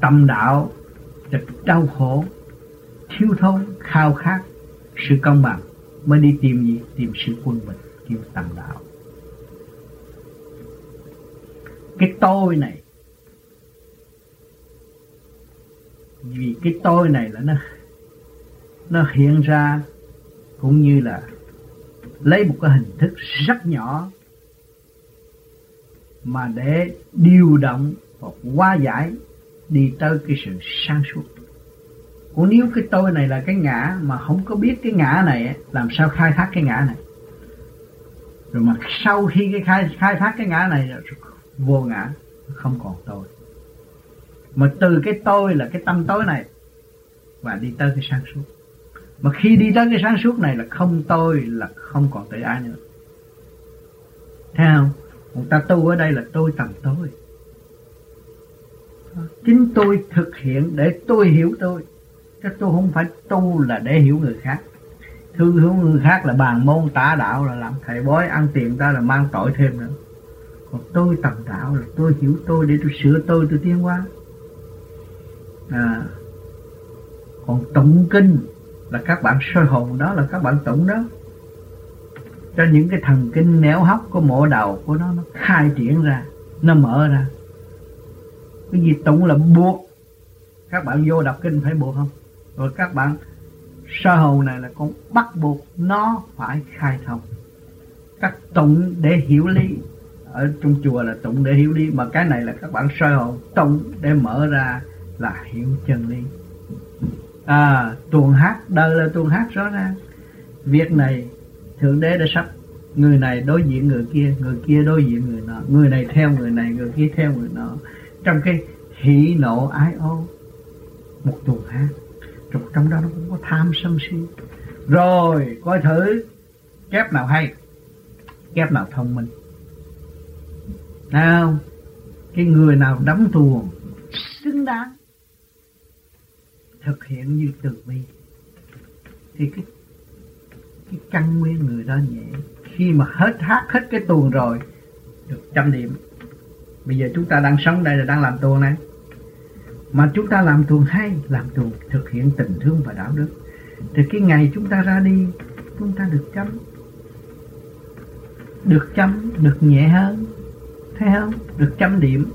tâm đạo là đau khổ, thiếu thốn, khao khát, sự công bằng, mới đi tìm gì? Tìm sự quân bình, kiếm tâm đạo. Cái tôi này, vì cái tôi này là nó nó hiện ra cũng như là lấy một cái hình thức rất nhỏ mà để điều động hoặc hóa giải đi tới cái sự sáng suốt. Còn nếu cái tôi này là cái ngã mà không có biết cái ngã này làm sao khai thác cái ngã này? Rồi mà sau khi cái khai khai thác cái ngã này vô ngã, không còn tôi. Mà từ cái tôi là cái tâm tối này và đi tới cái sáng suốt. Mà khi đi tới cái sáng suốt này là không tôi, là không còn tự ai nữa. Thấy không? Người ta tu ở đây là tôi tầm tôi chính tôi thực hiện để tôi hiểu tôi. Chứ tôi không phải tu là để hiểu người khác. Thương hiểu người khác là bàn môn tả đạo là làm thầy bói ăn tiền ta là mang tội thêm nữa. Còn tôi tầm đạo là tôi hiểu tôi để tôi sửa tôi tôi tiến hóa à, còn tụng kinh là các bạn soi hồn đó là các bạn tụng đó. Cho những cái thần kinh néo hóc của mộ đầu của nó nó khai triển ra nó mở ra cái gì tụng là buộc các bạn vô đọc kinh phải buộc không? Rồi các bạn sơ hầu này là con bắt buộc nó phải khai thông. Các tụng để hiểu lý. Ở trong chùa là tụng để hiểu lý, mà cái này là các bạn sơ hầu tụng để mở ra là hiểu chân lý. À tuồng hát, đời là tuồng hát rõ ràng. Việc này, thượng đế đã sắp, người này đối diện người kia người kia đối diện người nọ. Người này theo người này, người kia theo người nọ trong cái hỷ nộ ái ô một tuồng hát. Trong, trong đó nó cũng có tham sân si. Rồi coi thử kép nào hay kép nào thông minh. Nào cái người nào đóng tuồng xứng đáng thực hiện như từ bi thì cái cái căn nguyên người đó nhẹ. Khi mà hết hát hết cái tuồng rồi được trăm điểm bây giờ chúng ta đang sống đây là đang làm tuồng này. Mà chúng ta làm tuồng hay làm tuồng thực hiện tình thương và đạo đức. Thì cái ngày chúng ta ra đi, chúng ta được chấm. Được chấm, được nhẹ hơn, thấy không? Được chấm điểm.